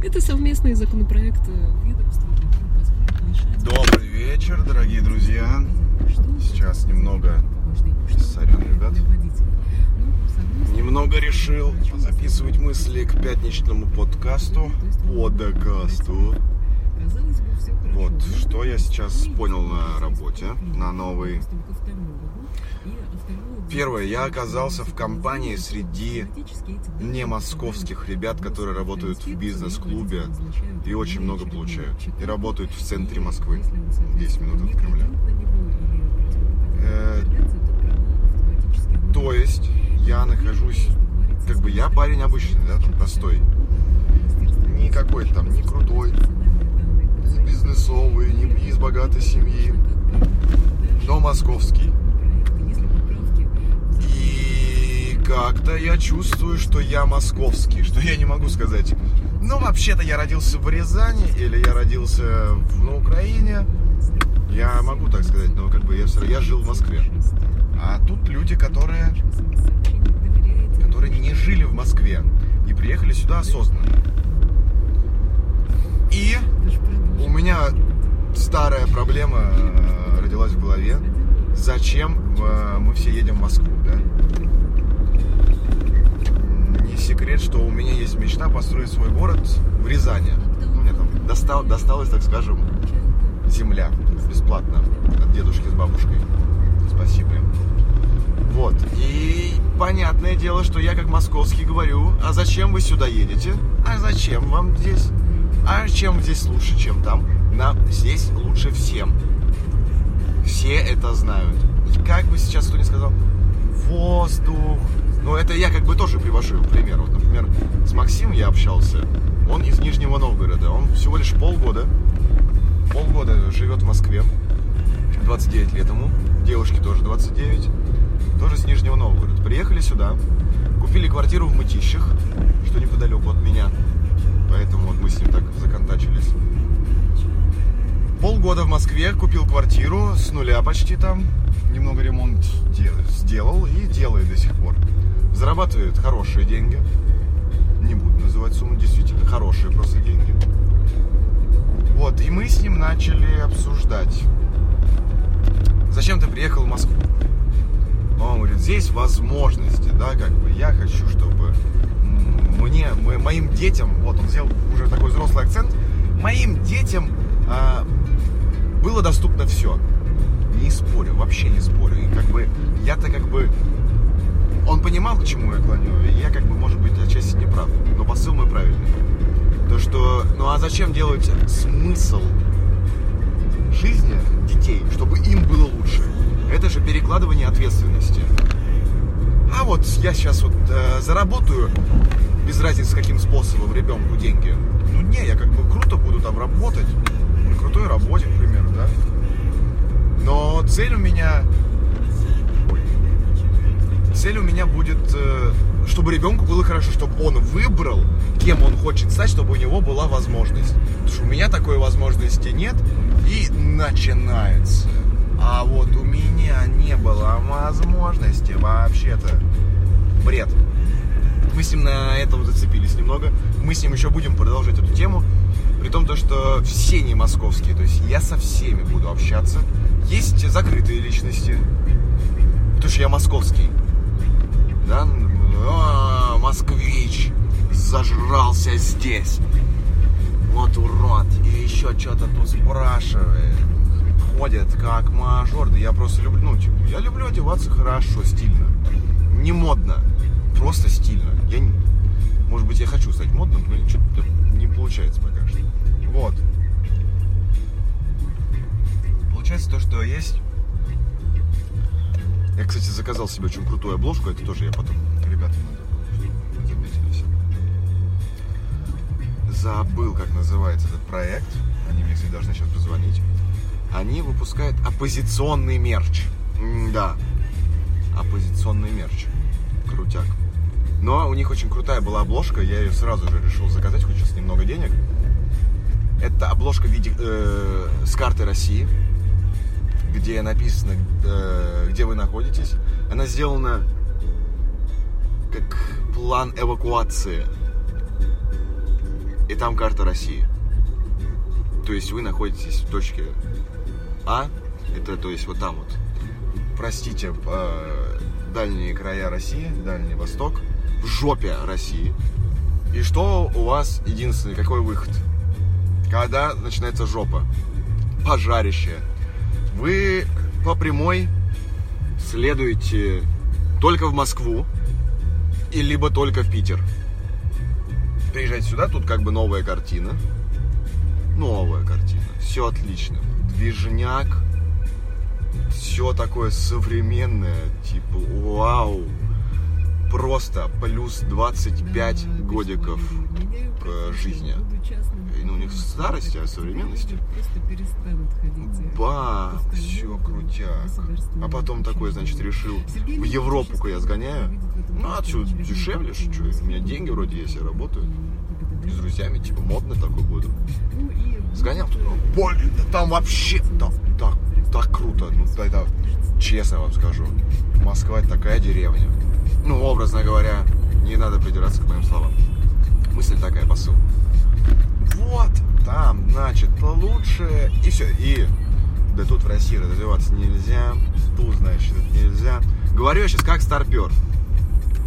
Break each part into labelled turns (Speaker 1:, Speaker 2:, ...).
Speaker 1: Это совместный законопроект ведомства.
Speaker 2: Добрый вечер, дорогие друзья. Сейчас немного, сорян, ребят,
Speaker 1: Ну,
Speaker 2: немного решил записывать мысли к пятничному подкасту, подкасту. Вот, что я сейчас понял на работе, на новой. Первое, я оказался в компании среди не московских ребят, которые работают в бизнес-клубе и очень много получают. И работают в центре Москвы, 10 минут от Кремля. Э, То есть я нахожусь, как бы я парень обычный, да, там простой. Не какой-то там, не крутой, не бизнесовый, не из богатой семьи, но московский. И как-то я чувствую, что я московский, что я не могу сказать. Ну, вообще-то я родился в Рязани или я родился в, на Украине. Я могу так сказать, но как бы я, равно- я жил в Москве. А тут люди, которые, которые не жили в Москве и приехали сюда осознанно. И у меня старая проблема э, родилась в голове. Зачем э, мы все едем в Москву, да? Не секрет, что у меня есть мечта построить свой город в Рязани. Ну, мне там достал, досталась, так скажем, земля бесплатно от дедушки с бабушкой. Спасибо им. Вот. И понятное дело, что я как московский говорю, а зачем вы сюда едете? А зачем вам здесь? А чем здесь лучше, чем там? Нам здесь лучше всем. Все это знают. И как бы сейчас кто ни сказал, воздух. Ну, это я как бы тоже привожу пример. Вот, например, с Максимом я общался. Он из Нижнего Новгорода. Он всего лишь полгода, полгода живет в Москве. 29 лет ему. Девушке тоже 29. Тоже с Нижнего Новгорода. Приехали сюда. Купили квартиру в Мытищах, что неподалеку от меня. Поэтому вот мы с ним так законтачились. Полгода в Москве, купил квартиру с нуля почти там. Немного ремонт де- сделал и делает до сих пор. Зарабатывает хорошие деньги. Не буду называть сумму, действительно хорошие просто деньги. Вот, и мы с ним начали обсуждать. Зачем ты приехал в Москву? Он говорит, здесь возможности, да, как бы я хочу, чтобы мне, мо- моим детям, вот он сделал уже такой взрослый акцент, моим детям а, было доступно все. Не спорю, вообще не спорю. И как бы я-то как бы он понимал, к чему я клоню, и я как бы, может быть, отчасти не прав. Но посыл мой правильный. То, что, ну а зачем делать смысл жизни детей, чтобы им было лучше? Это же перекладывание ответственности. А вот я сейчас вот э, заработаю, без разницы каким способом, ребенку деньги. Ну не, я как бы круто буду там работать, на крутой работе, к примеру, да. Но цель у меня... Цель у меня будет, э, чтобы ребенку было хорошо, чтобы он выбрал, кем он хочет стать, чтобы у него была возможность. Потому что у меня такой возможности нет, и начинается. А вот у меня не было возможности вообще-то. Бред. Мы с ним на этом зацепились немного. Мы с ним еще будем продолжать эту тему. При том, то, что все не московские. То есть я со всеми буду общаться. Есть закрытые личности. Потому что я московский. Да? А, москвич. Зажрался здесь. Вот урод. И еще что-то тут спрашивает. Ходит как мажор. Да я просто люблю, ну, типа, я люблю одеваться хорошо, стильно. Не модно. Просто стильно. Я не- Может быть, я хочу стать модным, но что-то не получается пока что. Вот. Получается то, что есть. Я, кстати, заказал себе очень крутую обложку. Это тоже я потом ребятам надо заметили все. Забыл, как называется этот проект. Они мне, кстати, должны сейчас позвонить. Они выпускают оппозиционный мерч. Да. Оппозиционный мерч. Крутяк. Но у них очень крутая была обложка. Я ее сразу же решил заказать, хоть сейчас немного денег. Это обложка в виде э, с карты России, где написано, э, где вы находитесь. Она сделана как план эвакуации. и там карта России. То есть вы находитесь в точке А, это то есть вот там вот, простите, э, дальние края России, Дальний Восток, в жопе России. И что у вас единственный, какой выход? Когда начинается жопа, пожарище, вы по прямой следуете только в Москву, и либо только в Питер. Приезжайте сюда, тут как бы новая картина. Новая картина. Все отлично. Движняк. Все такое современное. Типа, вау. Просто плюс 25 годиков к жизни. Ну, у них старости, а современности. Ба, все крутяк. А потом такой, значит, решил, в Европу-ка я сгоняю. Ну, отсюда дешевле, что, у меня деньги вроде есть, я работаю. И с друзьями, типа, модно такой буду. Сгонял туда. Блин, там вообще там, так, так круто. Ну, это честно вам скажу. Москва это такая деревня. Ну, образно говоря, не надо придираться к моим словам. Мысль такая, посыл. Вот, там, значит, лучше. И все. И да тут в России развиваться нельзя. Тут, значит, нельзя. Говорю я сейчас как старпер.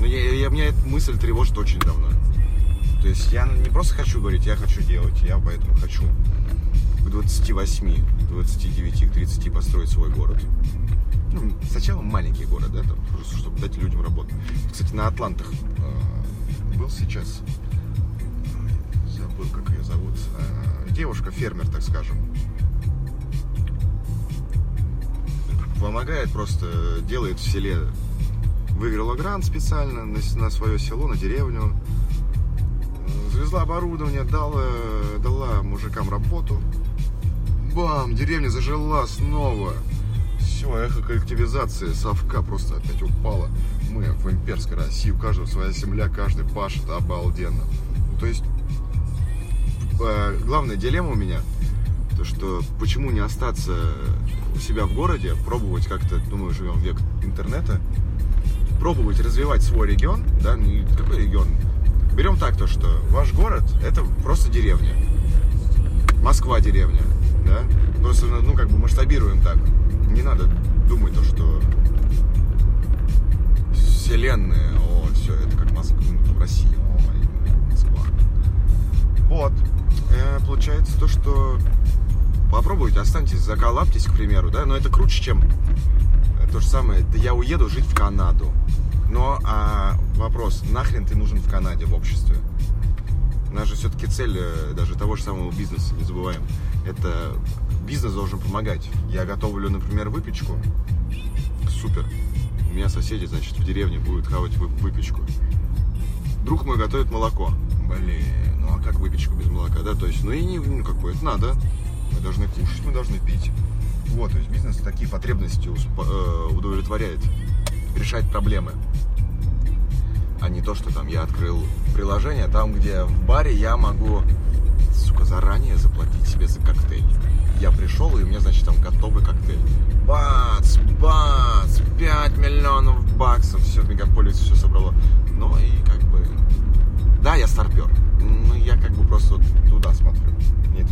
Speaker 2: Но я, я, меня эта мысль тревожит очень давно. То есть я не просто хочу говорить, я хочу делать, я поэтому хочу к 28, 29, к 30 построить свой город. Ну, сначала маленький город, да, там, просто чтобы дать людям работу. Кстати, на Атлантах э, был сейчас, забыл, как ее зовут, э, девушка-фермер, так скажем. Помогает просто, делает в селе, выиграла грант специально на, на свое село, на деревню, завезла оборудование, дала, дала мужикам работу. Бам, деревня зажила снова. Все, эхо коллективизации совка просто опять упала. Мы в имперской России, у каждого своя земля, каждый пашет обалденно. Ну, то есть, э, главная дилемма у меня, то что почему не остаться у себя в городе, пробовать как-то, думаю, живем в век интернета, пробовать развивать свой регион, да, не какой регион, Берем так то, что ваш город это просто деревня. Москва деревня, да? Просто, ну, как бы масштабируем так. Не надо думать то, что вселенная, о, все, это как Москва, ну, Россия, о, Москва. Вот. Э, получается то, что попробуйте, останьтесь, заколаптесь, к примеру, да, но это круче, чем то же самое, да я уеду жить в Канаду. Но а, вопрос, нахрен ты нужен в Канаде в обществе? У нас же все-таки цель э, даже того же самого бизнеса, не забываем. Это бизнес должен помогать. Я готовлю, например, выпечку. Супер. У меня соседи, значит, в деревне будут хавать выпечку. Друг мой готовит молоко. Блин, ну а как выпечку без молока, да? То есть, ну и не, ну как бы, это надо. Мы должны кушать, мы должны пить. Вот, то есть бизнес такие потребности э, удовлетворяет. Решать проблемы а не то, что там я открыл приложение, там, где в баре я могу, сука, заранее заплатить себе за коктейль. Я пришел, и у меня, значит, там готовый коктейль. Бац, бац, 5 миллионов баксов, все, мегаполис все собрало. Ну и как бы, да, я старпер, но я как бы просто вот туда смотрю. Нет,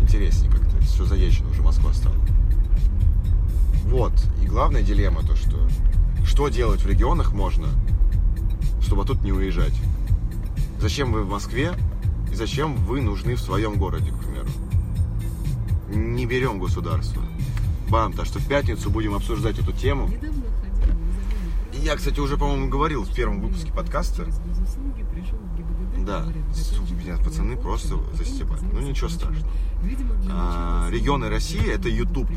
Speaker 2: интереснее как-то, все заезжено уже Москва стала. Вот, и главная дилемма то, что что делать в регионах можно, чтобы тут не уезжать. Зачем вы в Москве и зачем вы нужны в своем городе, к примеру. Не берем государство. Бам, так что в пятницу будем обсуждать эту тему. Я, кстати, уже, по-моему, говорил в первом выпуске подкаста. Да, меня пацаны просто застебали. Ну ничего страшного. А, регионы России это YouTube.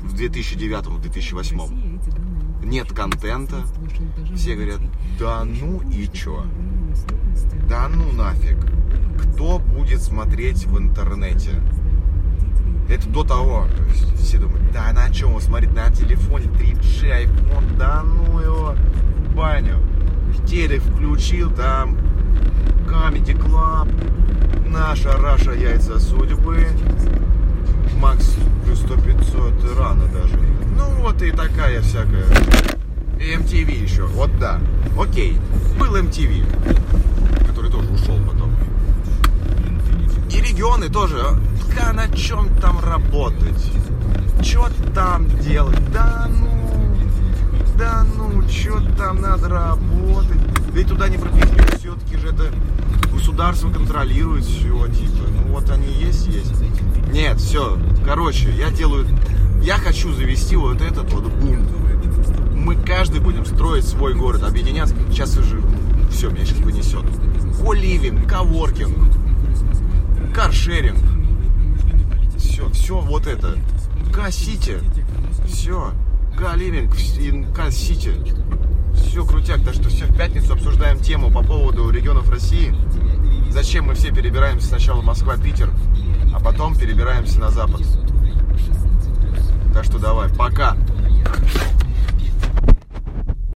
Speaker 2: В 2009-2008 нет контента. Все говорят, да ну и чё? Да ну нафиг. Кто будет смотреть в интернете? Это до того, то есть все думают, да на чем он смотрит, на телефоне 3G, iPhone, да ну его в баню. Телек включил, там Comedy Club, наша Раша яйца судьбы, Макс плюс 100 500 рано даже. Ну вот и такая всякая. И MTV еще, вот да. Окей, был MTV, который тоже ушел потом. И регионы тоже а на чем там работать? Что там делать? Да ну, да ну, что там надо работать? Ведь туда не пропихнешь, все-таки же это государство контролирует все, типа. Ну вот они есть, есть. Нет, все, короче, я делаю, я хочу завести вот этот вот бунт. Мы каждый будем строить свой город, объединяться. Сейчас уже все, меня сейчас понесет. Коливинг, коворкинг, каршеринг. Все, все вот это. Кассите. Все. Каливинг, Кассите. Все крутяк. Так что все, в пятницу обсуждаем тему по поводу регионов России. Зачем мы все перебираемся сначала Москва-Питер, а потом перебираемся на запад. Так что давай, пока.